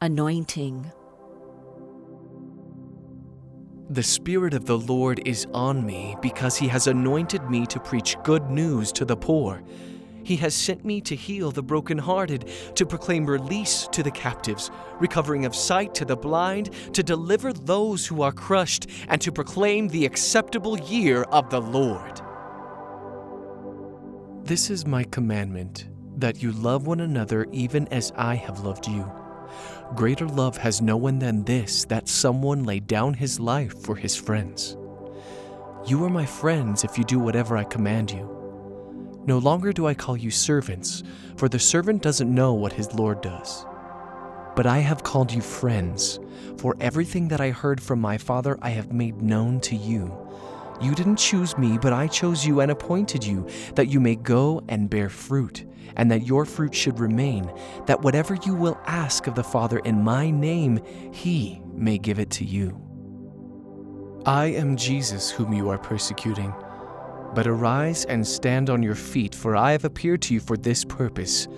Anointing. The Spirit of the Lord is on me because He has anointed me to preach good news to the poor. He has sent me to heal the brokenhearted, to proclaim release to the captives, recovering of sight to the blind, to deliver those who are crushed, and to proclaim the acceptable year of the Lord. This is my commandment that you love one another even as I have loved you. Greater love has no one than this that someone lay down his life for his friends. You are my friends if you do whatever I command you. No longer do I call you servants, for the servant doesn't know what his Lord does. But I have called you friends, for everything that I heard from my Father I have made known to you. You didn't choose me, but I chose you and appointed you, that you may go and bear fruit, and that your fruit should remain, that whatever you will ask of the Father in my name, he may give it to you. I am Jesus whom you are persecuting. But arise and stand on your feet, for I have appeared to you for this purpose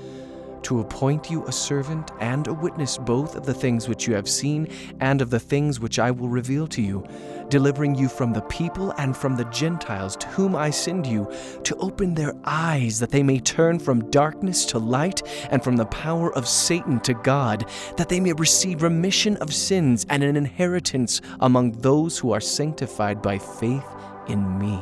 to appoint you a servant and a witness both of the things which you have seen and of the things which I will reveal to you, delivering you from the people and from the Gentiles to whom I send you, to open their eyes that they may turn from darkness to light and from the power of Satan to God, that they may receive remission of sins and an inheritance among those who are sanctified by faith in me.